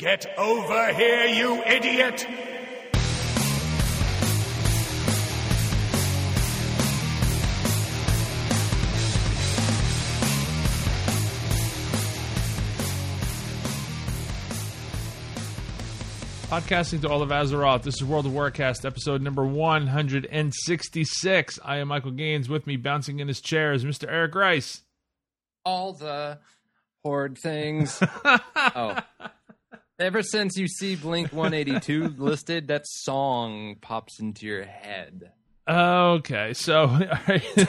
Get over here, you idiot! Podcasting to all of Azeroth. This is World of Warcast, episode number 166. I am Michael Gaines. With me, bouncing in his chair, is Mr. Eric Rice. all the horde things. oh. Ever since you see Blink 182 listed, that song pops into your head. Okay, so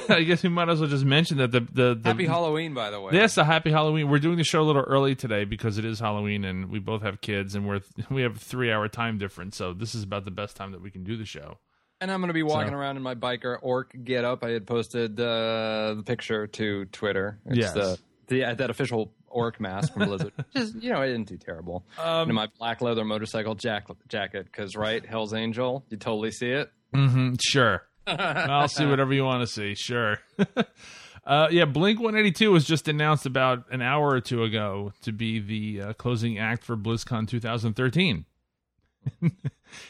I guess we might as well just mention that the the, the Happy Halloween, by the way. Yes, a happy Halloween. We're doing the show a little early today because it is Halloween, and we both have kids, and we're we have a three hour time difference. So this is about the best time that we can do the show. And I'm going to be walking So- around in my biker orc get up. I had posted uh, the picture to Twitter. It's Yes. the, the uh, that official orc mask from Blizzard. Just you know, I didn't do terrible. Um, and my black leather motorcycle jack- jacket, because right, Hell's Angel, you totally see it. Mm-hmm, sure. I'll see whatever you want to see. Sure. uh, yeah, Blink 182 was just announced about an hour or two ago to be the uh, closing act for BlizzCon 2013.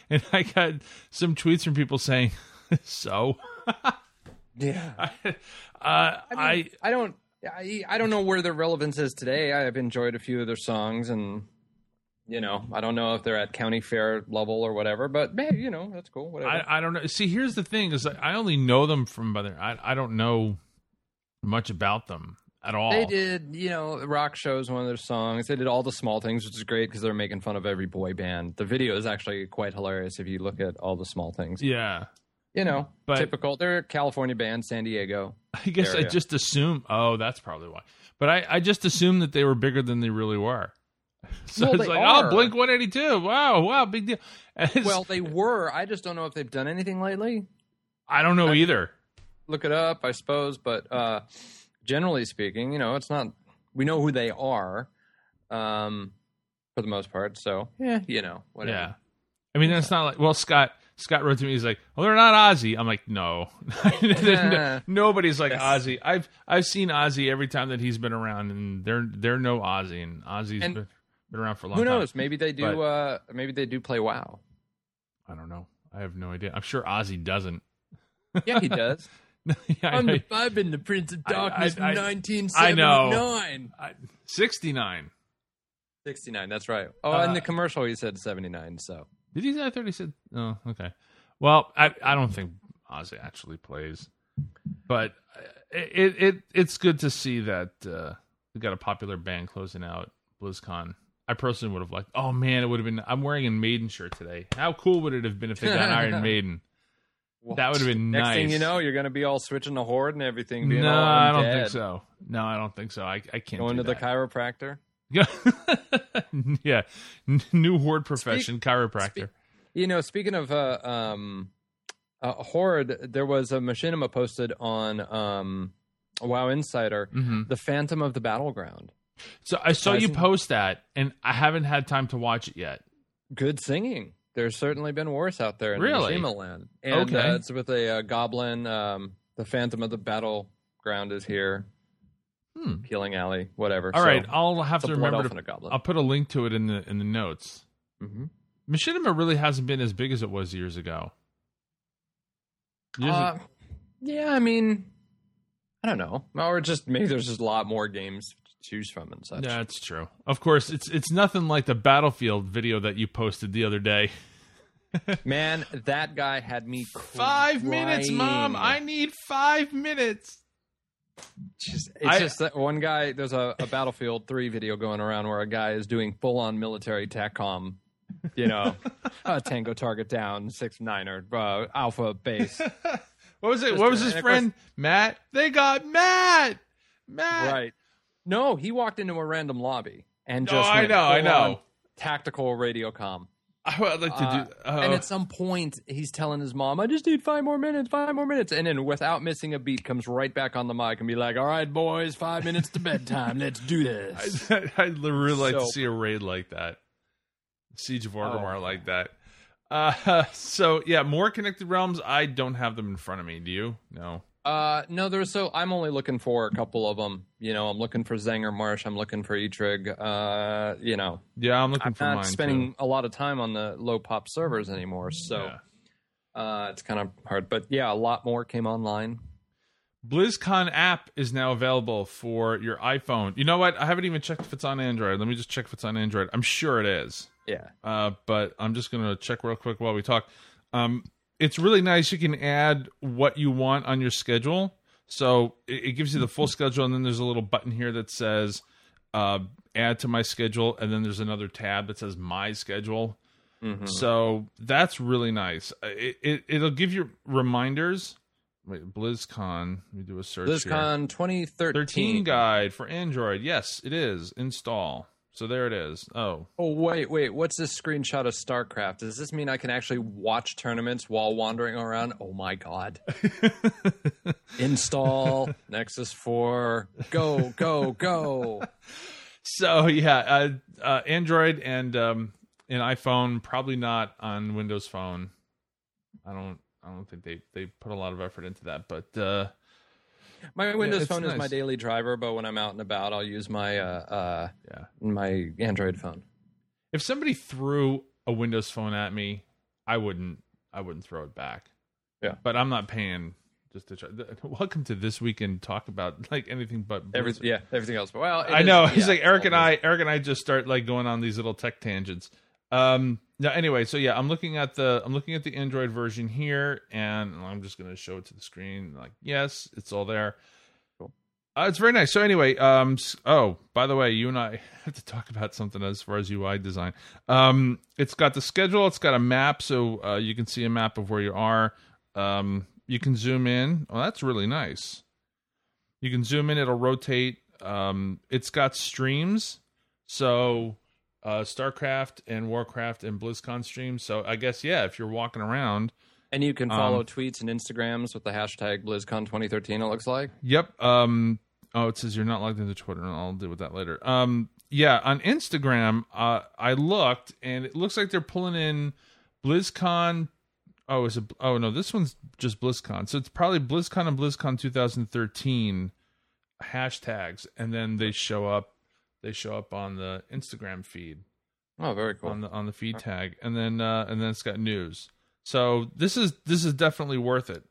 and I got some tweets from people saying, so. Yeah. uh, I, I, mean, I don't I, I don't know where their relevance is today. I have enjoyed a few of their songs and you know, I don't know if they're at county fair level or whatever, but hey, you know, that's cool. Whatever. I, I don't know. See, here's the thing: is like, I only know them from other. I I don't know much about them at all. they did, you know, rock shows one of their songs. They did all the small things, which is great because they're making fun of every boy band. The video is actually quite hilarious if you look at all the small things. Yeah, You know, But- typical. They're a California band, San Diego. I guess I just assume. Oh, that's probably why. But I I just assumed that they were bigger than they really were. So Well, it's like, are. oh, Blink 182. Wow, wow, big deal. Well, they were. I just don't know if they've done anything lately. I don't know either. look it up, I suppose. But uh, generally speaking, you know, it's not. We know who they are, um, for the most part. So yeah, you know, whatever. Yeah. I mean, that's not like. Well, Scott Scott wrote to me. He's like, "Well, they're not Ozzy." I'm like, "No, nobody's like Yes. Ozzy." I've I've seen Ozzy every time that he's been around, and they're they're no Ozzy, and Ozzy's And been, been around for a long Who time. knows? Maybe they do. But- uh, maybe they do play WoW. I don't know. I have no idea. I'm sure Ozzy doesn't. Yeah, he does. yeah, I know. I've been the Prince of I- Darkness I- I- from 1979. I know. I, 69. 69. That's right. Oh, Uh, in the commercial he said 79. So Did he say? I thought he said. Oh, okay. Well, I I don't think Ozzy actually plays, but it it it's good to see that uh, we got a popular band closing out BlizzCon. I personally would have liked. Oh man, it would have been. I'm wearing a Maiden shirt today. How cool would it have been if they got Iron Maiden? That would have been next nice. thing you know, you're going to be all switching the horde and everything. Being no, I don't think so. No, I don't think so. I I can't Going do to the chiropractor. yeah, new horde profession, chiropractor. You know, speaking of uh, um, uh, Horde, there was a machinima posted on um, WoW Insider, hmm The Phantom of the Battleground. So I saw you post that, and I haven't had time to watch it yet. Good singing. There's certainly been worse out there in Really? Machinima land. And Okay. uh, it's with a uh, goblin. Um, the Phantom of the Battleground is here. Hmm. Healing Alley, whatever. All So, right, I'll have to remember to. I'll put a link to it in the in the notes. Mhm. Machinima really hasn't been as big as it was years ago. Years Uh, yeah, I mean, I don't know. Or just maybe there's just a lot more games to choose from and such. yeah, that's true. Of course, it's it's nothing like the Battlefield video that you posted the other day. Man, that guy had me Five minutes, mom. I need five minutes. Just it's I- just that one guy. There's a, a Battlefield Three video going around where a guy is doing full on military TACCOM. You know, uh, tango target down, six niner, uh, alpha base. What was it? Just- What was his of course- friend Matt? They got Matt. Matt. right. No, he walked into a random lobby and just. I know, I know. Tactical radio com. I would like to Uh, do. Oh. And at some point, he's telling his mom, "I just need five more minutes, five more minutes," and then without missing a beat, comes right back on the mic and be like, "All right, boys, five minutes to bedtime. Let's do this." I, I'd really like to see a raid like that. Siege of Orgrimmar Oh. like that. Uh, so yeah, more connected realms. I don't have them in front of me. Do you? No. Uh, no, there's so I'm only looking for a couple of them. You know, I'm looking for Zangarmarsh. I'm looking for Eitrigg. Uh, you know, Yeah, I'm looking I'm for not mine. spending too. a lot of time on the low pop servers anymore, so Yeah. uh, it's kind of hard. But yeah, a lot more came online. BlizzCon app is now available for your iPhone. You know what? I haven't even checked if it's on Android. Let me just check if it's on Android. I'm sure it is. Yeah, uh, but I'm just gonna check real quick while we talk. Um, it's really nice. You can add what you want on your schedule, so it, it gives you the full schedule, and then there's a little button here that says uh, "Add to my schedule," and then there's another tab that says "My schedule." Mhm. So that's really nice. Uh, It, it it'll give you reminders. Wait, BlizzCon. Let me do a search. here. BlizzCon 2013 13 guide for Android. Yes, it is. Install. So there it is. Oh, Oh wait, wait. What's this screenshot of StarCraft? Does this mean I can actually watch tournaments while wandering around? Oh my god! Install Nexus 4. Go, go, go. So yeah, uh, uh, Android and um, and iPhone probably not on Windows Phone. I don't. I don't think they they put a lot of effort into that, but uh, My Windows it's phone is my daily driver, but when I'm out and about, I'll use my uh, uh, yeah. my Android phone. If somebody threw a Windows Phone at me, I wouldn't. I wouldn't throw it back. Yeah. but I'm not paying just to try. Welcome to this weekend. Talk about like anything but Every, Blizzard. yeah, everything else. But well, I is- know. yeah, He's like Eric and I. Eric and I just start like going on these little tech tangents. Um. Now, anyway, so yeah, I'm looking at the I'm looking at the Android version here, and I'm just gonna show it to the screen. Like, yes, it's all there. Cool. Uh, it's very nice. So anyway, um. Oh, by the way, you and I have to talk about something as far as UI design. Um. It's got the schedule. It's got a map, so uh, you can see a map of where you are. Um. You can zoom in. Oh, that's really nice. You can zoom in. It'll rotate. Um, it's got streams, so uh, StarCraft and Warcraft and BlizzCon streams. So I guess yeah, if you're walking around, And you can follow Um, tweets and Instagrams with the hashtag BlizzCon 2013. It looks like. yep. Um, oh, it says you're not logged into Twitter. and I'll deal with that later. Um, yeah, on Instagram, uh, I looked and it looks like they're pulling in BlizzCon. Oh, is it? Oh no, this one's just BlizzCon. So it's probably BlizzCon and BlizzCon 2013 hashtags, and then they show up. They show up on the Instagram feed. Oh, very cool. on the on the feed tag, and then uh, and then it's got news. So this is this is definitely worth it.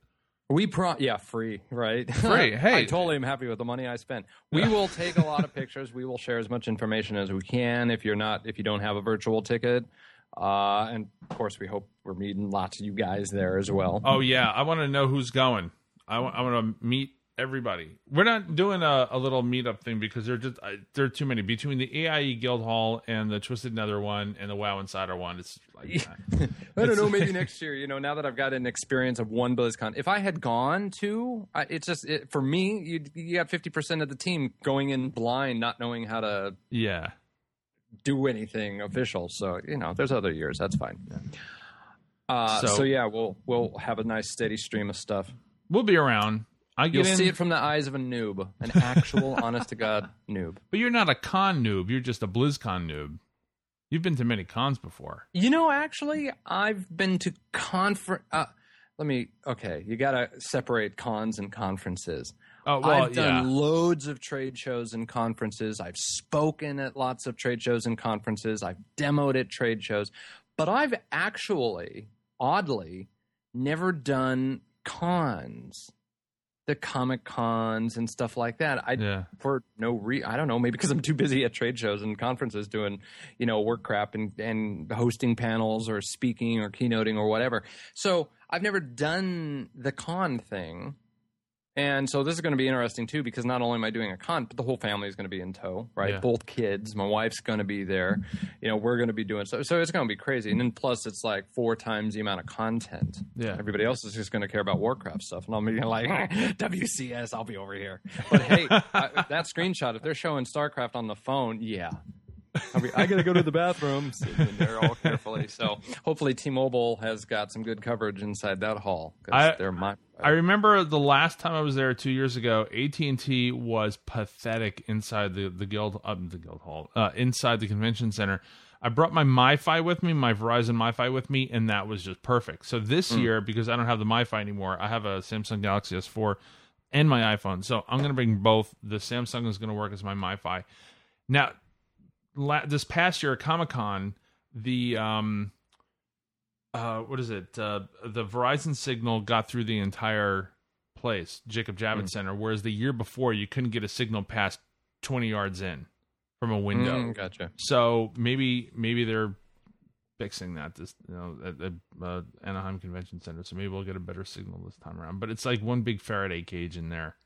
We pro yeah, free, right? Free, hey. I totally am happy with the money I spent. We will take a lot of pictures. We will share as much information as we can. If you're not, if you don't have a virtual ticket, uh, and of course, we hope we're meeting lots of you guys there as well. Oh yeah, I want to know who's going. I want I want to meet everybody. We're not doing a, a little meetup thing because there are just I, there are too many between the AIE Guild Hall and the Twisted Nether one and the WoW Insider one. It's like I don't know. Maybe next year. You know, now that I've got an experience of one BlizzCon, if I had gone to, I, it's just it, for me. You you got fifty percent of the team going in blind, not knowing how to yeah. do anything official. So you know, there's other years. That's fine. Uh, So- so, yeah, we'll we'll have a nice steady stream of stuff. We'll be around. I get You'll in, see it from the eyes of a noob, an actual, honest to god noob. but you're not a con noob. You're just a BlizzCon noob. You've been to many cons before. You know, actually, I've been to conference. Uh, let me. Okay, you got to separate cons and conferences. Oh well, I've done yeah. loads of trade shows and conferences. I've spoken at lots of trade shows and conferences. I've demoed at trade shows, but I've actually, oddly, never done cons, the comic cons and stuff like that. I Yeah. for no re I don't know, maybe because I'm too busy at trade shows and conferences doing, you know, work crap and, and hosting panels or speaking or keynoting or whatever. So I've never done the con thing. And so this is going to be interesting too, because not only am I doing a con, but the whole family is going to be in tow, right? Yeah. Both kids, my wife's going to be there. You know, we're going to be doing so. So it's going to be crazy. And then plus, it's like four times the amount of content. Yeah. Everybody else is just going to care about Warcraft stuff, and I'll be like, WCS, I'll be over here. But hey, I, that screenshot, if they're showing StarCraft on the phone, yeah. I'll be, I gotta go to the bathroom. Sitting in there all carefully. So hopefully, T-Mobile has got some good coverage inside that hall I- they're my. I remember the last time I was there two years ago. AT and T was pathetic inside the the guild, uh, the guild hall, uh, inside the convention center. I brought my MiFi with me, my Verizon MiFi with me, and that was just perfect. So this year, because I don't have the MiFi anymore, I have a Samsung Galaxy S4. and my iPhone. So I'm going to bring both. The Samsung is going to work as my MiFi. Now, la- this past year at Comic Con, the um, uh, what is it? Uh, the Verizon signal got through the entire place, Jacob Javits Center, whereas the year before you couldn't get a signal past 20 yards in from a window. Mm, gotcha. So maybe maybe they're fixing that this you know at the uh, Anaheim Convention Center. So maybe we'll get a better signal this time around. But it's like one big Faraday cage in there.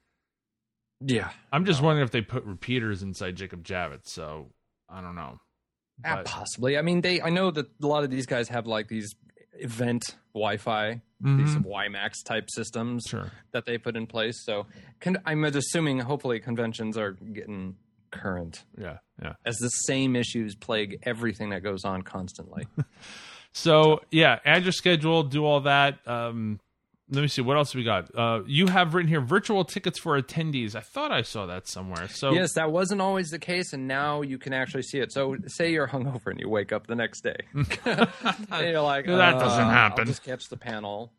Yeah. I'm just wondering if they put repeaters inside Jacob Javits. So I don't know. Ah, But- possibly. I mean, they. I know that a lot of these guys have like these event Wi-Fi, these Mhm. WiMAX type systems Sure. that they put in place. So, con- I'm assuming, hopefully, conventions are getting current, Yeah. Yeah. as the same issues plague everything that goes on constantly. So yeah, add your schedule, do all that. Um, let me see what else we got. Uh, you have written here virtual tickets for attendees. I thought I saw that somewhere. So yes, that wasn't always the case, and now you can actually see it. So, say you're hungover and you wake up the next day, and you're like, That doesn't "Uh, happen." I'll just catch the panel.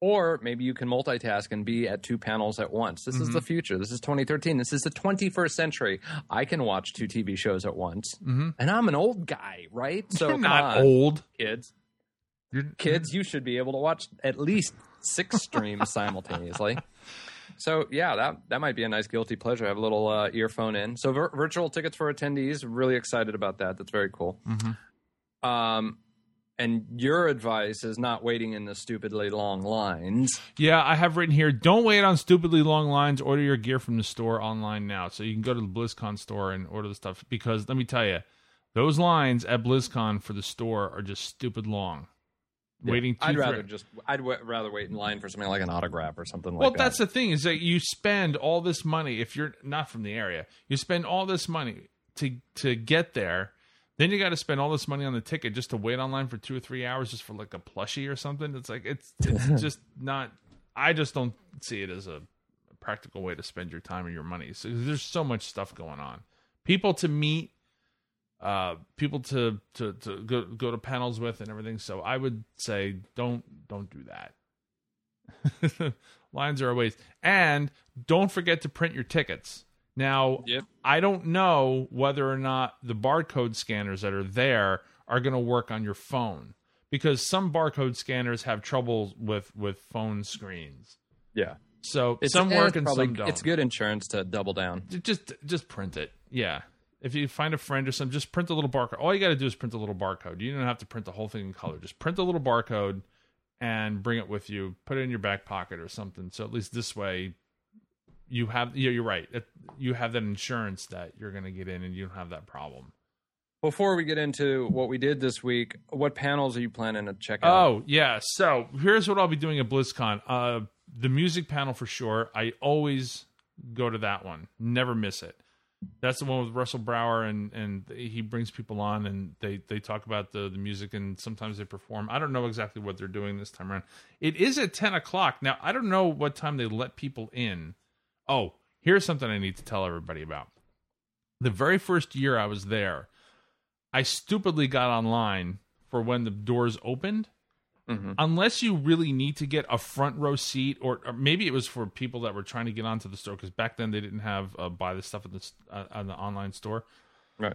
Or maybe you can multitask and be at two panels at once. This Mm-hmm. is the future. This is 2013. This is the 21st century. I can watch two TV shows at once, and I'm an old guy, right? So Mm-hmm. you're not on, old. kids. You're, Kids, you should be able to watch at least six streams simultaneously. So yeah, that that might be a nice guilty pleasure. Have a little uh, earphone in. So vir- virtual tickets for attendees. Really excited about that. That's very cool. Um, and your advice is not waiting in the stupidly long lines. Yeah, I have written here. Don't wait on stupidly long lines. Order your gear from the store online now. So you can go to the BlizzCon store and order the stuff. Because let me tell you, those lines at BlizzCon for the store are just stupid long. Waiting. Two, I'd three- rather just I'd w- rather wait in line for something like an autograph or something like that. Well, that's the thing is that you spend all this money if you're not from the area. You spend all this money to to get there. Then you got to spend all this money on the ticket just to wait online for two or three hours just for like a plushie or something. It's like it's it's just not. I just don't see it as a practical way to spend your time and your money. So there's so much stuff going on. People to meet, uh, people to to to go go to panels with and everything. So I would say don't don't do that. Lines are a waste. And don't forget to print your tickets. Now, Yep. I don't know whether or not the barcode scanners that are there are going to work on your phone because some barcode scanners have trouble with with phone screens. yeah. So It's, some work it's and probably, some don't. It's good insurance to double down. Just just print it. Yeah. If you find a friend or something, just print a little barcode. All you got to do is print a little barcode. You don't have to print the whole thing in color. Just print a little barcode and bring it with you. Put it in your back pocket or something. So at least this way, you have. Yeah, you're right. You have that insurance that you're going to get in, and you don't have that problem. Before we get into what we did this week, what panels are you planning to check out? Oh yeah. So here's what I'll be doing at BlizzCon. Uh, the music panel for sure. I always go to that one. Never miss it. That's the one with Russell Brower and and he brings people on and they they talk about the the music and sometimes they perform. I don't know exactly what they're doing this time around. It is at ten o'clock now. I don't know what time they let people in. Oh, here's something I need to tell everybody about. The very first year I was there, I stupidly got online for when the doors opened Mhm. unless you really need to get a front row seat, or, or maybe it was for people that were trying to get onto the store because back then they didn't have uh, buy the stuff at the uh, on the online store. Right.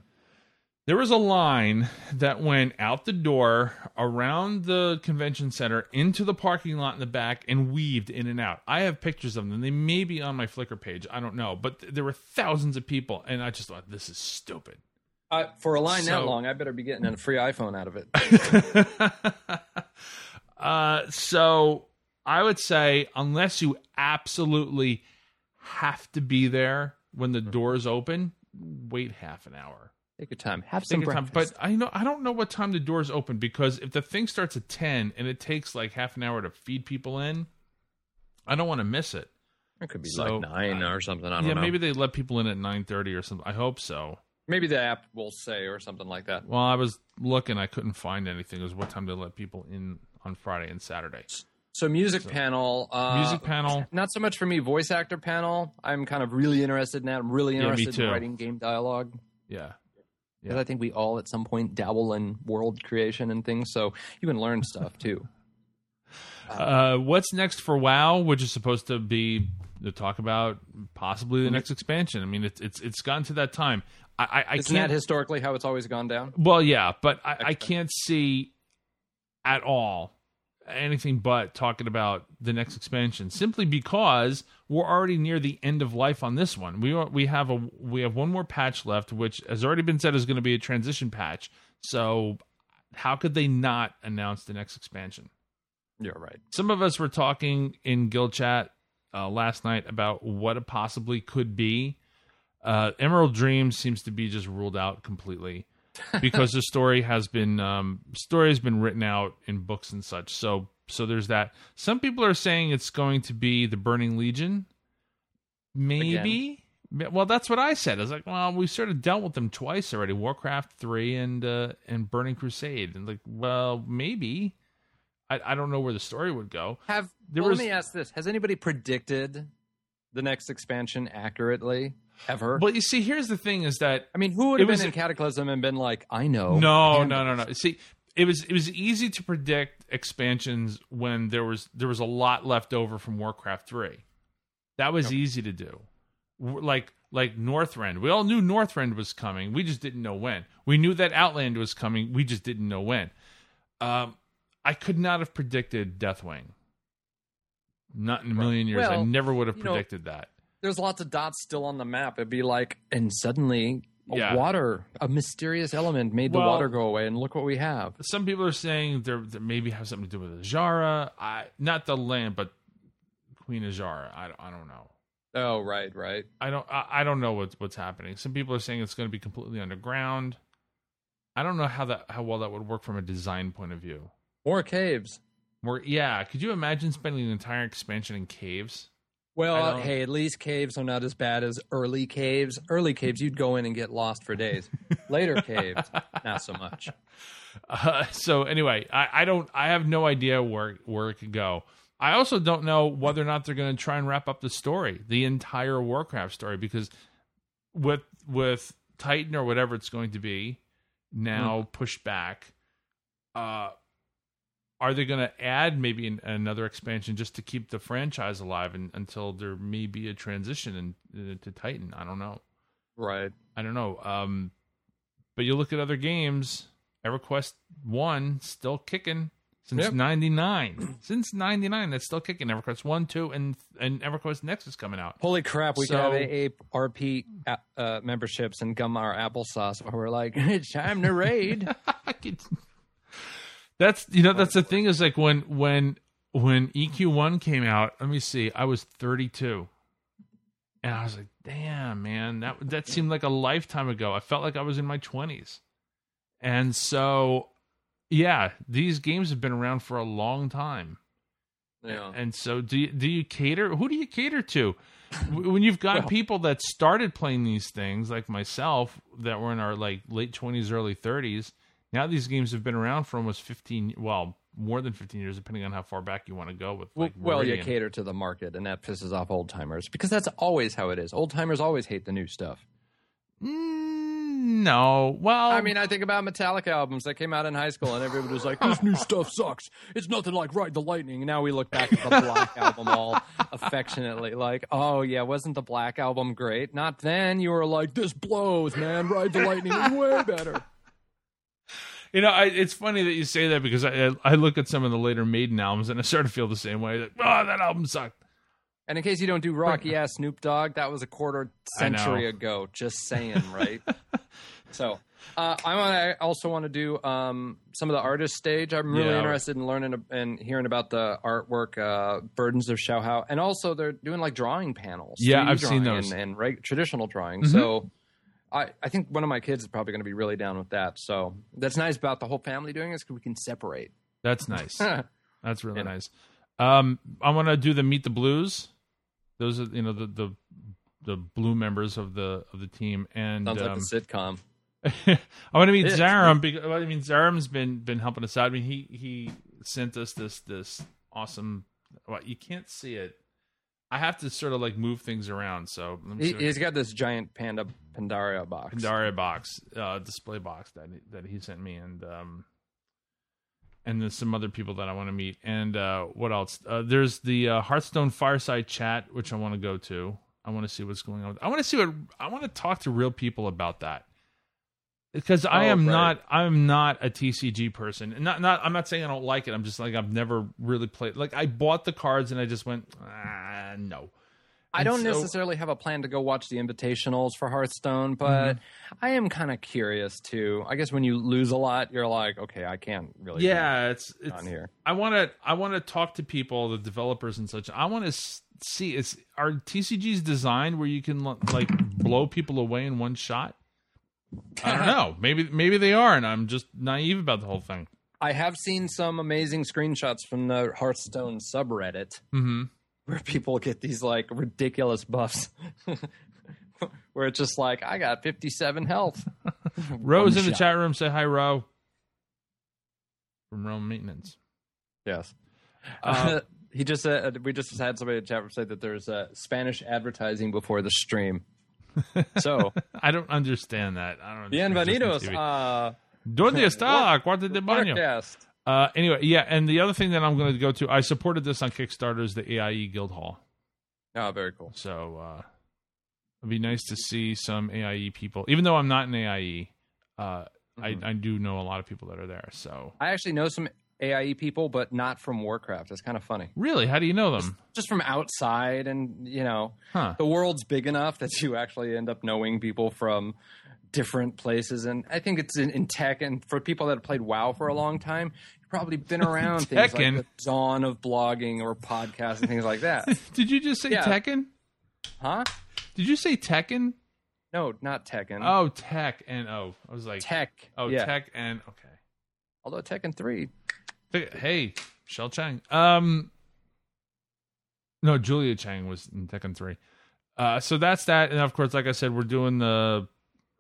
There was a line that went out the door around the convention center into the parking lot in the back and weaved in and out. I have pictures of them. They may be on my Flickr page. I don't know, but th- there were thousands of people, and I just thought this is stupid. Uh, for a line that long, I better be getting a free iPhone out of it. uh, so I would say, unless you absolutely have to be there when the doors open, wait half an hour. Take your time. Have Take some your time. But I know I don't know what time the doors open because if the thing starts at ten and it takes like half an hour to feed people in, I don't want to miss it. it could be so, like nine uh, or something. I don't yeah, know. maybe they let people in at nine thirty or something. I hope so. Maybe the app will say or something like that. Well, I was looking, I couldn't find anything. It was what time they let people in on Friday and Saturday. So music panel. Uh, Music panel. Not so much for me. Voice actor panel. I'm kind of really interested in that. I'm really Yeah, interested in writing game dialogue. Yeah. Because Yeah. I think we all at some point dabble in world creation and things. So you can learn stuff too. Uh, what's next for WoW, which is supposed to be to talk about possibly the next expansion. I mean, it's it's it's gotten to that time. I I, I Isn't can't. that historically how it's always gone down? well, yeah, but I, I can't see at all anything but talking about the next expansion simply because we're already near the end of life on this one. We are, we have a we have one more patch left, which has already been said is going to be a transition patch. So how could they not announce the next expansion? You're right. some of us were talking in guild chat uh, last night about what it possibly could be. Uh, Emerald Dream seems to be just ruled out completely because the story has been um, story has been written out in books and such. So so there's that. Some people are saying it's going to be the Burning Legion. Maybe. Well, that's what I said. I was like, well, we've sort of dealt with them twice already, Warcraft three and uh, and Burning Crusade, and like, well, maybe. I, I don't know where the story would go. Have There well, was- let me ask this: Has anybody predicted the next expansion accurately ever? But you see, here's the thing: is that I mean, who would have been in a- Cataclysm and been like, "I know"? no, no, no, no. See, it was it was easy to predict expansions when there was there was a lot left over from Warcraft three. That was easy to do. Like like Northrend, we all knew Northrend was coming. We just didn't know when. We knew that Outland was coming. We just didn't know when. Um, I could not have predicted Deathwing. Not in a million years. I never would have you know, predicted that. There's lots of dots still on the map. It'd be like, and suddenly, Yeah. water, a mysterious element made the water go away, and look what we have. some people are saying there, there maybe have something to do with Azshara. I not the land, but Queen Azshara. I, I don't know. Oh, right, right. I don't I, I don't know what's what's happening. Some people are saying it's going to be completely underground. I don't know how that how well that would work from a design point of view. More caves. More yeah, could you imagine spending an entire expansion in caves? Well, hey, at least caves are not as bad as early caves. Early caves, you'd go in and get lost for days. Later caves, not so much. Uh, so anyway, I, I don't I have no idea where where it could go. I also don't know whether or not they're going to try and wrap up the story, the entire Warcraft story, because with with Titan or whatever it's going to be now pushed back. Uh, are they going to add maybe an, another expansion just to keep the franchise alive and, until there may be a transition in, into Titan? I don't know. Right. I don't know. Um, but you look at other games, EverQuest One still kicking since Yep. '99. since '99, that's still kicking. EverQuest One, Two, and and EverQuest Next is coming out. Holy crap, we So- have AARP a- uh, memberships and gum our applesauce where we're like, it's time to raid. That's you know that's the thing is like when when when EQ One came out. Let me see. I was 32. And I was like, "Damn, man, that that seemed like a lifetime ago." I felt like I was in my 20s. And so yeah, these games have been around for a long time. yeah. And so, do you, do you cater? Who do you cater to? When you've got Well- people that started playing these things, like myself, that were in our like late twenties, early thirties. Now these games have been around for almost fifteen, well, more than fifteen years, depending on how far back you want to go with. Well, Like well, you cater to the market, and that pisses off old timers because that's always how it is. Old timers always hate the new stuff. Mm, no, well, I mean, I think about Metallica albums that came out in high school, and everybody was like, "This new stuff sucks. It's nothing like Ride the Lightning." And now we look back at the Black album all affectionately, like, "Oh yeah, wasn't the Black album great?" Not then. You were like, "This blows, man. Ride the Lightning is way better." You know, I, it's funny that you say that because I I look at some of the later Maiden albums and I sort of feel the same way. Like, oh, that album sucked. And in case you don't do Rocky ass Snoop Dogg, that was a quarter century ago. Just saying, right? so, uh, I want. I also want to do um, some of the artist stage. I'm really Yeah. interested in learning and hearing about the artwork, uh, burdens of Shaohao, and also they're doing like drawing panels. Yeah, 3D I've seen those. and, and reg- traditional drawing. Mhm. So. I, I think one of my kids is probably going to be really down with that. So that's nice about the whole family doing this because we can separate. That's nice. That's really Yeah. nice. Um, I want to do the Meet the Blues. Those are you know the the the blue members of the of the team, and Sounds um, like a sitcom. I want to meet Zarhym because I mean Zarhym's been been helping us out. I mean he he sent us this this awesome. Well, you can't see it. I have to sort of like move things around. So let me he, he's got this giant panda Pandaria box. Pandaria box, uh, display box that that he sent me, and um, and there's some other people that I want to meet. And uh, what else? Uh, there's the uh, Hearthstone Fireside Chat, which I want to go to. I want to see what's going on. I want to see what I want to talk to real people about that because I Oh, am right. not I'm not a TCG person. And Not not I'm not saying I don't like it. I'm just like I've never really played. Like I bought the cards and I just went ah, no. I don't so- necessarily have a plan to go watch the invitationals for Hearthstone, Mm-hmm. but I am kind of curious too. I guess when you lose a lot, you're like, okay, I can't really. Yeah, it's it's on here. I want to I want to talk to people, the developers and such. I want to see is are TCGs designed where you can like blow people away in one shot? I don't know. Maybe maybe they are, and I'm just naive about the whole thing. I have seen some amazing screenshots from the Hearthstone subreddit hmm where people get these like ridiculous buffs. where it's just like, I got 57 health. Rose in the chat room. Say hi, Ro. From Rome Maintenance. Yes. Uh, he just said, we just had somebody in the chat room say that there's uh, Spanish advertising before the stream. So, I don't understand that. I don't. bienvenidos a ¿Dónde está? Cuarto de baño. Uh, anyway, yeah, and the other thing that I'm going to go to, I supported this on Kickstarter, is the AIE Guild Hall. Oh, very cool. So uh, it'd be nice to see some AIE people, even though I'm not an AIE. Uh, Mm-hmm. I, I do know a lot of people that are there. So I actually know some AIE people, but not from Warcraft. It's kind of funny. really, how do you know them? Just from outside, and you know, Huh? the world's big enough that you actually end up knowing people from different places. And I think it's in, in tech, and for people that have played WoW for a long time, you've probably been around things like the dawn of blogging or podcasts and things like that. Did you just say Yeah. Tekken? Huh? Did you say Tekken? No, not Tekken. Oh, Tech and oh, I was like, Tech. oh, yeah. Tech and okay. Although Tekken three. Hey, Shell Chang. Um, no, Julia Chang was in Tekken three. Uh, so that's that, and of course, like I said, we're doing the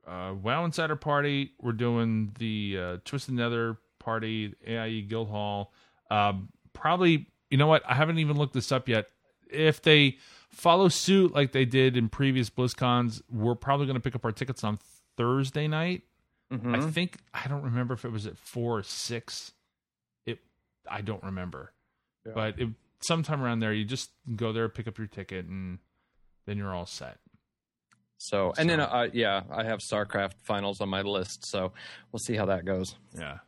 uh, WoW Insider party. We're doing the uh, Twisted Nether party, AIE Guild Hall. Um, probably, you know what? I haven't even looked this up yet. If they follow suit like they did in previous BlizzCons, we're probably going to pick up our tickets on Thursday night. Mhm. I think I don't remember if it was at four or six. I don't remember, Yeah. but it, sometime around there, you just go there, pick up your ticket, and then you're all set. So, and then, So- uh, yeah, I have StarCraft finals on my list. So we'll see how that goes. Yeah,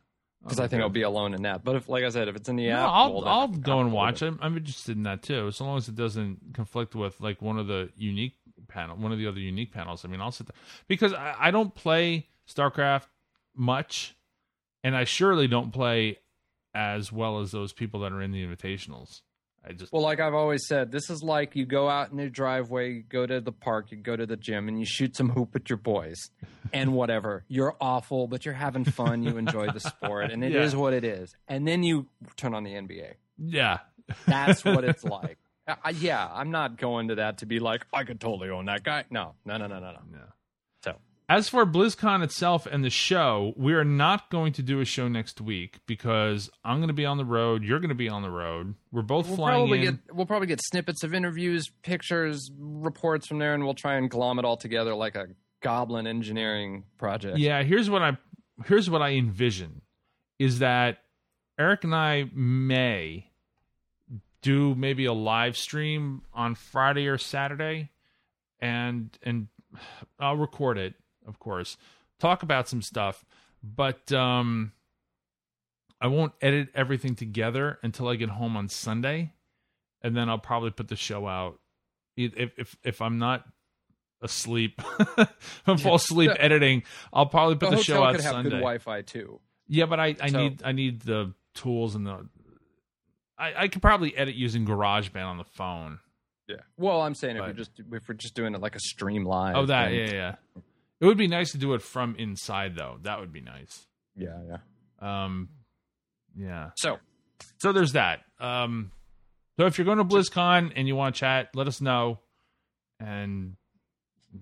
Because I think I'll be alone in that. But if, like I said, if it's in the No, app, I'll well, I'll go and watch it. I'm interested in that too, as long as it doesn't conflict with like one of the unique panel, one of the other unique panels. I mean, I'll sit there because I, I don't play StarCraft much, and I surely don't play as well as those people that are in the invitationals. I just Well, like I've always said, this is like you go out in your driveway, you go to the park, you go to the gym, and you shoot some hoop with your boys and whatever. You're awful, but you're having fun. You enjoy the sport, and it is Yeah. what it is. And then you turn on the NBA. yeah. That's what it's like. Yeah, I'm not going to that to be like, I could totally own that guy. No, no, no, no, no, no. Yeah. As for BlizzCon itself and the show, we are not going to do a show next week because I'm going to be on the road. You're going to be on the road. We're both we'll flying probably in. get we'll probably get snippets of interviews, pictures, reports from there, and we'll try and glom it all together like a goblin engineering project. Yeah, here's what I here's what I envision is that Eric and I may do maybe a live stream on Friday or Saturday and and I'll record it, of course. Talk about some stuff, but um I won't edit everything together until I get home on Sunday and then I'll probably put the show out if if if I'm not asleep if I fall asleep The- editing I'll probably put the the, show out could have Sunday good Wi-Fi too. yeah but I, I So- need I need the tools and the I, I could probably edit using GarageBand on the phone Yeah. Well, I'm saying if But- we're just if we're just doing it like a stream live. oh that yeah yeah it would be nice to do it from inside though that would be nice yeah, yeah. um yeah So so there's that um so if you're going to BlizzCon and you want to chat let us know and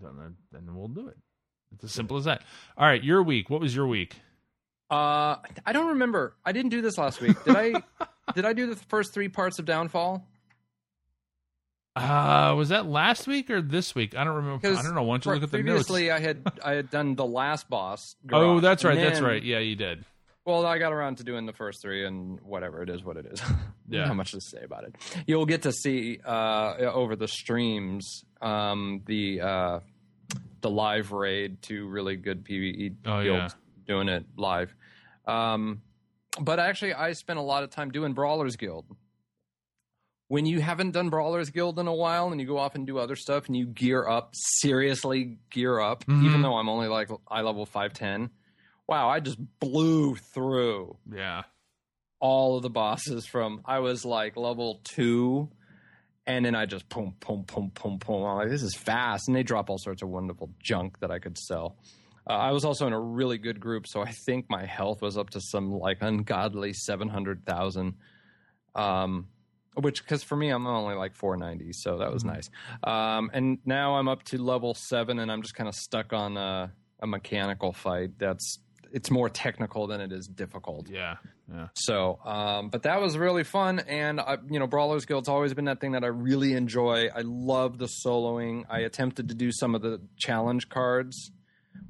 then, then we'll do it it's as simple as that all right your week what was your week uh, I don't remember. I didn't do this last week. Did I? did I do the first three parts of Downfall? Uh was that last week or this week i don't remember i don't know why don't you look at the notes previously I had I had done the last boss. oh that's right and that's then- right yeah you did Well, I got around to doing the first three, and whatever it is, what it is. Yeah. Not much to say about it. You'll get to see uh, over the streams um, the uh, the live raid to really good PVE Oh, guilds yeah. doing it live. Um, but actually, I spent a lot of time doing Brawlers Guild. When you haven't done Brawlers Guild in a while, and you go off and do other stuff, and you gear up, seriously gear up, Mhm. even though I'm only like eye level five ten. Wow, I just blew through Yeah. all of the bosses from I was like level two, and then I just boom, boom, boom, boom, boom. I'm like, this is fast, and they drop all sorts of wonderful junk that I could sell. Uh, I was also in a really good group, so I think my health was up to some like ungodly seven hundred thousand. Um, which because for me I'm only like 490, so that was nice. Um, and now I'm up to level seven, and I'm just kind of stuck on a, a mechanical fight. That's it's more technical than it is difficult. Yeah. Yeah. So, um, but that was really fun, and I, you know, Brawlers Guild's always been that thing that I really enjoy. I love the soloing. I attempted to do some of the challenge cards,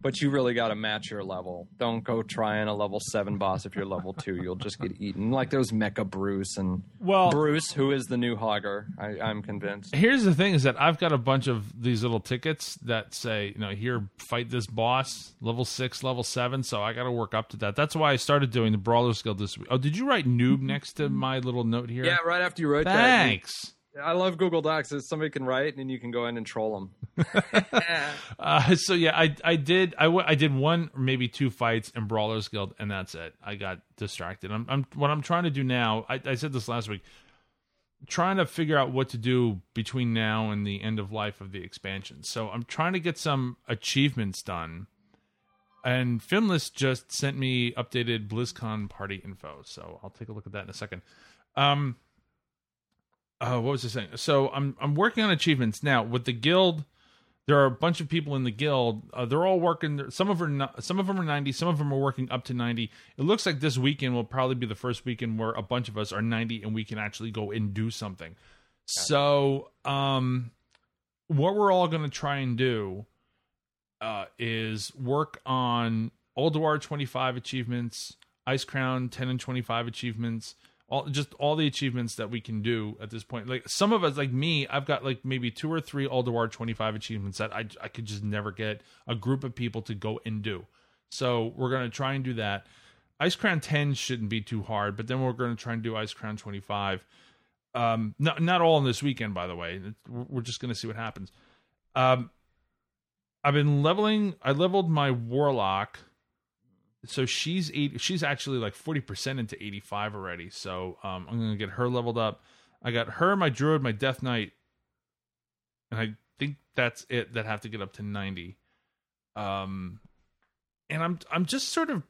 but you really got to match your level. Don't go trying a level seven boss if you're level two; you'll just get eaten. Like those Mecha Bruce and Well, Bruce, who is the new Hogger. I, I'm convinced. here's the thing is that I've got a bunch of these little tickets that say, you know, here fight this boss, level six, level seven. So I got to work up to that. That's why I started doing the Brawlers Guild this week. Oh, did you write noob next to my little note here? Yeah, right after you wrote that. Thanks. I love Google Docs. It's somebody can write, and you can go in and troll them. Uh, so yeah, I I did I, w- I did one or maybe two fights in Brawlers Guild, and that's it. I got distracted. I'm, I'm what I'm trying to do now. I, I said this last week. Trying to figure out what to do between now and the end of life of the expansion. So I'm trying to get some achievements done. And Finless just sent me updated BlizzCon party info, so I'll take a look at that in a second. Um, uh, what was I saying? So I'm I'm working on achievements now with the guild there are a bunch of people in the guild. Uh, they're all working. Some of them, are, some of them are ninety. Some of them are working up to ninety. It looks like this weekend will probably be the first weekend where a bunch of us are ninety and we can actually go and do something. So, um, what we're all going to try and do uh, is work on Ulduar twenty five achievements, Icecrown ten and twenty five achievements, all just all the achievements that we can do at this point. Like some of us, like me, I've got like maybe two or three Ulduar 25 achievements that I I could just never get a group of people to go and do. So we're gonna try and do that. Icecrown 10 shouldn't be too hard, but then we're gonna try and do Icecrown 25. Um, not not all in this weekend, by the way. We're just gonna see what happens. Um, I've been leveling. I leveled my Warlock so she's eight she's actually like 40% into 85 already. So um, i'm gonna get her leveled up. I got her my druid my death knight and i think that's it that have to get up to 90 um and i'm i'm just sort of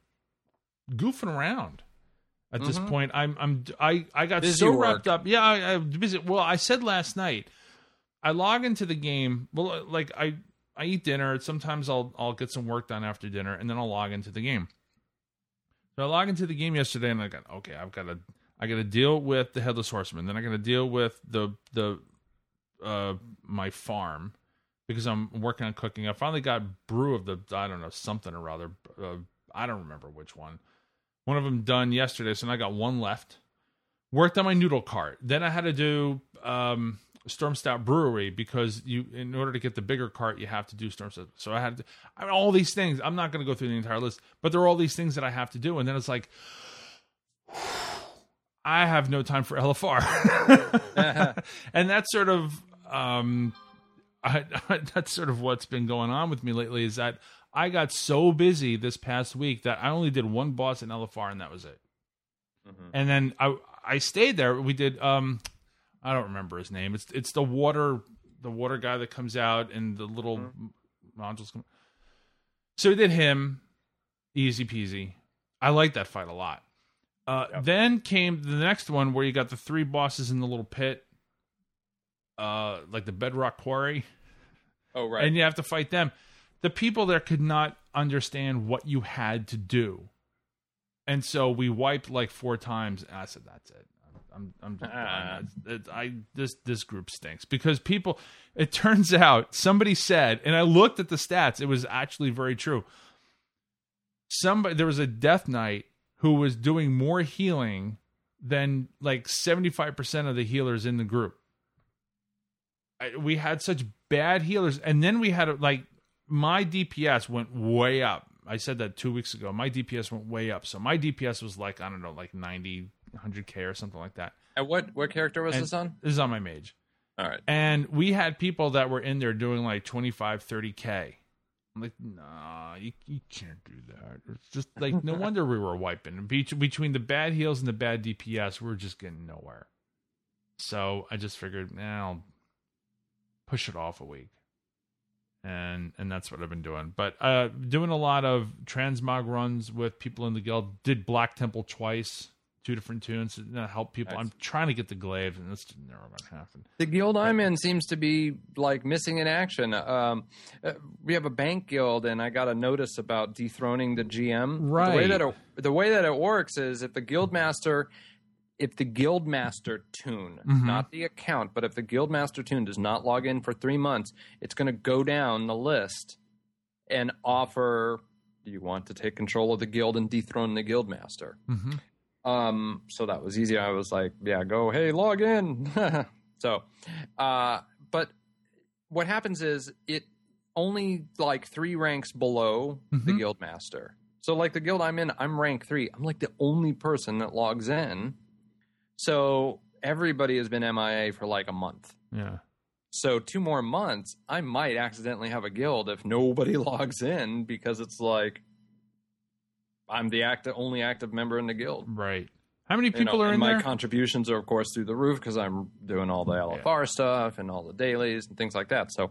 goofing around at this Mhm. point. I'm i'm i i got Busy so work. wrapped up. Yeah I, I busy well i said last night i log into the game well like i i eat dinner. Sometimes i'll i'll get some work done after dinner and then i'll log into the game so I log into the game yesterday, and I got okay. I've got to I got to deal with the headless horseman. Then I got to deal with the the uh my farm because I'm working on cooking. I finally got brew of the I don't know something or other. Uh, I don't remember which one. One of them done yesterday, so I got one left. Worked on my noodle cart. Then I had to do um Stormstout Brewery because you, in order to get the bigger cart, you have to do Stormstout. So I had to, I mean, all these things. I'm not going to go through the entire list, but there are all these things that I have to do, and then it's like, I have no time for LFR, and that's sort of, um, I, that's sort of what's been going on with me lately. Is that I got so busy this past week that I only did one boss in LFR, and that was it. And then I I stayed there. We did um I don't remember his name. It's it's the water the water guy that comes out and the little modules come. So we did him, easy peasy. I like that fight a lot. Uh, Then came the next one where you got the three bosses in the little pit, uh, like the bedrock quarry, Oh right. and you have to fight them. The people there could not understand what you had to do, and so we wiped like four times. And I said, "That's it. I'm, I'm. Ah. It's- it- I this this group stinks because people. It turns out somebody said, and I looked at the stats. It was actually very true. Somebody there was a death knight who was doing more healing than like 75% of the healers in the group. I, we had such bad healers and then we had like my DPS went way up. I said that 2 weeks ago. My DPS went way up. So my DPS was like I don't know, like 90 100k or something like that. And what what character was And this on? This is on my mage. All right. And we had people that were in there doing like 25, 30K. I'm like, nah, you, you can't do that. It's just like, no wonder we were wiping. Be- between the bad heals and the bad DPS, we are just getting nowhere. So I just figured, nah, I'll push it off a week. And and that's what I've been doing. But uh doing a lot of transmog runs with people in the guild. Did Black Temple twice two different toons to help people. Nice. I'm trying to get the glaive, and it's never going to happen. The guild I'm in seems to be like missing in action. Um, uh, we have a bank guild, and I got a notice about dethroning the GM. The way Right. that it, the way that it works is if the guild master, if the guild master toon, Mhm. not the account, but if the guild master toon does not log in for three months, it's going to go down the list and offer. Do you want to take control of the guild and dethrone the guild master? Mm-hmm. Um, so that was easy. I was like, yeah, go, hey, log in. so, uh, but what happens is it only like three ranks below the Mhm. guild master. So, like the guild I'm in, I'm rank three. I'm like the only person that logs in. So, everybody has been MIA for like a month. Yeah. So, two more months, I might accidentally have a guild if nobody logs in because it's like I'm the only active member in the guild Right. How many you people know, are and in my there? contributions are of course through the roof because I'm doing all the LFR stuff and all the dailies and things like that. So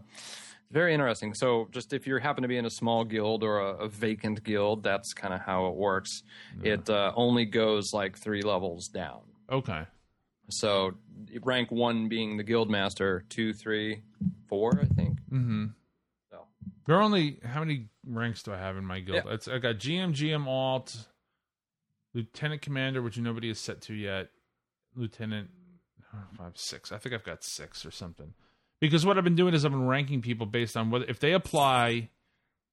very interesting. So just if you happen to be in a small guild or a, a vacant guild, that's kind of how it works. It uh, only goes like three levels down. okay. So rank one being the guild master, two, three, four, I think. Mm-hmm. There are only how many ranks do I have in my guild? Yeah. It's I got GM, GM alt, Lieutenant Commander, which nobody is set to yet. Lieutenant oh, five, six. I think I've got six or something. Because what I've been doing is I've been ranking people based on whether if they apply,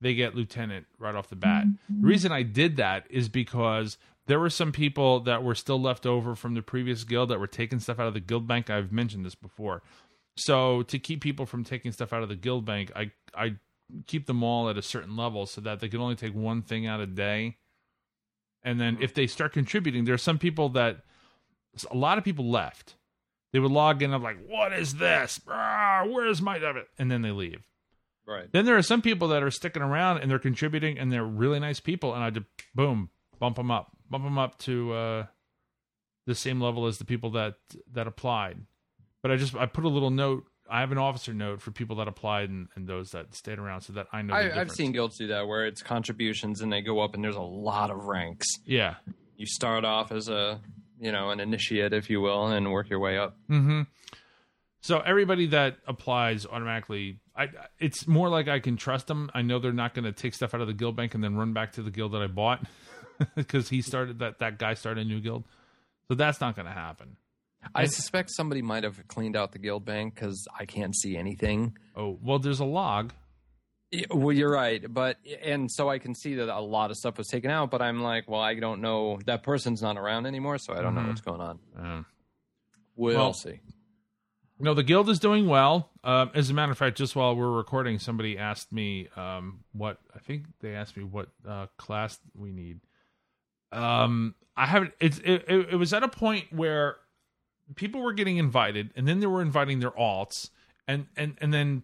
they get lieutenant right off the bat. The reason I did that is because there were some people that were still left over from the previous guild that were taking stuff out of the guild bank. I've mentioned this before. So to keep people from taking stuff out of the guild bank, I I keep them all at a certain level so that they can only take one thing out a day. And then if they start contributing, there are some people that a lot of people left. They would log in. I'm like, what is this? Ah, where's my debit? And then they leave. right. Then there are some people that are sticking around and they're contributing and they're really nice people. And I just boom, bump them up, bump them up to uh, the same level as the people that that applied. But I just I put a little note. I have an officer note for people that applied and, and those that stayed around, so that I know. the I, I've seen guilds do that where it's contributions and they go up and there's a lot of ranks. Yeah. You start off as a you know an initiate, if you will, and work your way up. Mm-hmm. So everybody that applies automatically, I it's more like I can trust them. I know they're not going to take stuff out of the guild bank and then run back to the guild that I bought because he started that that guy started a new guild. So that's not going to happen. I suspect somebody might have cleaned out the guild bank because I can't see anything. Oh well, there's a log. Yeah, Well, you're right, but and so I can see that a lot of stuff was taken out. But I'm like, well, I don't know. That person's not around anymore, so I don't Mhm. know what's going on. Um, We'll Well- see. no, the guild is doing well. Um, as a matter of fact, just while we're recording, somebody asked me um, what I think they asked me what uh, class we need. Um, I haven't. It's it, it, it was at a point where people were getting invited, and then they were inviting their alts, and and and then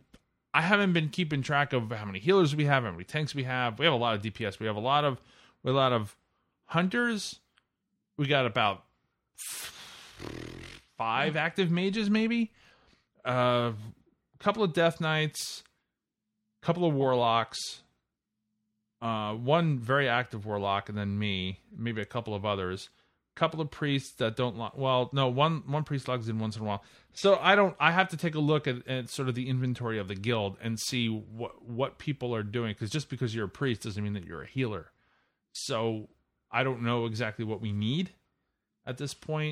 I haven't been keeping track of how many healers we have, how many tanks we have. We have a lot of DPS. We have a lot of we have a lot of hunters. We got about five active mages, maybe. A uh, couple of death knights, a couple of warlocks, uh, one very active warlock, and then me, maybe a couple of others. Couple of priests that don't log. Well, no, one one priest logs in once in a while. So I don't. I have to take a look at, at sort of the inventory of the guild and see what what people are doing. Because just because you're a priest doesn't mean that you're a healer. So I don't know exactly what we need at this point.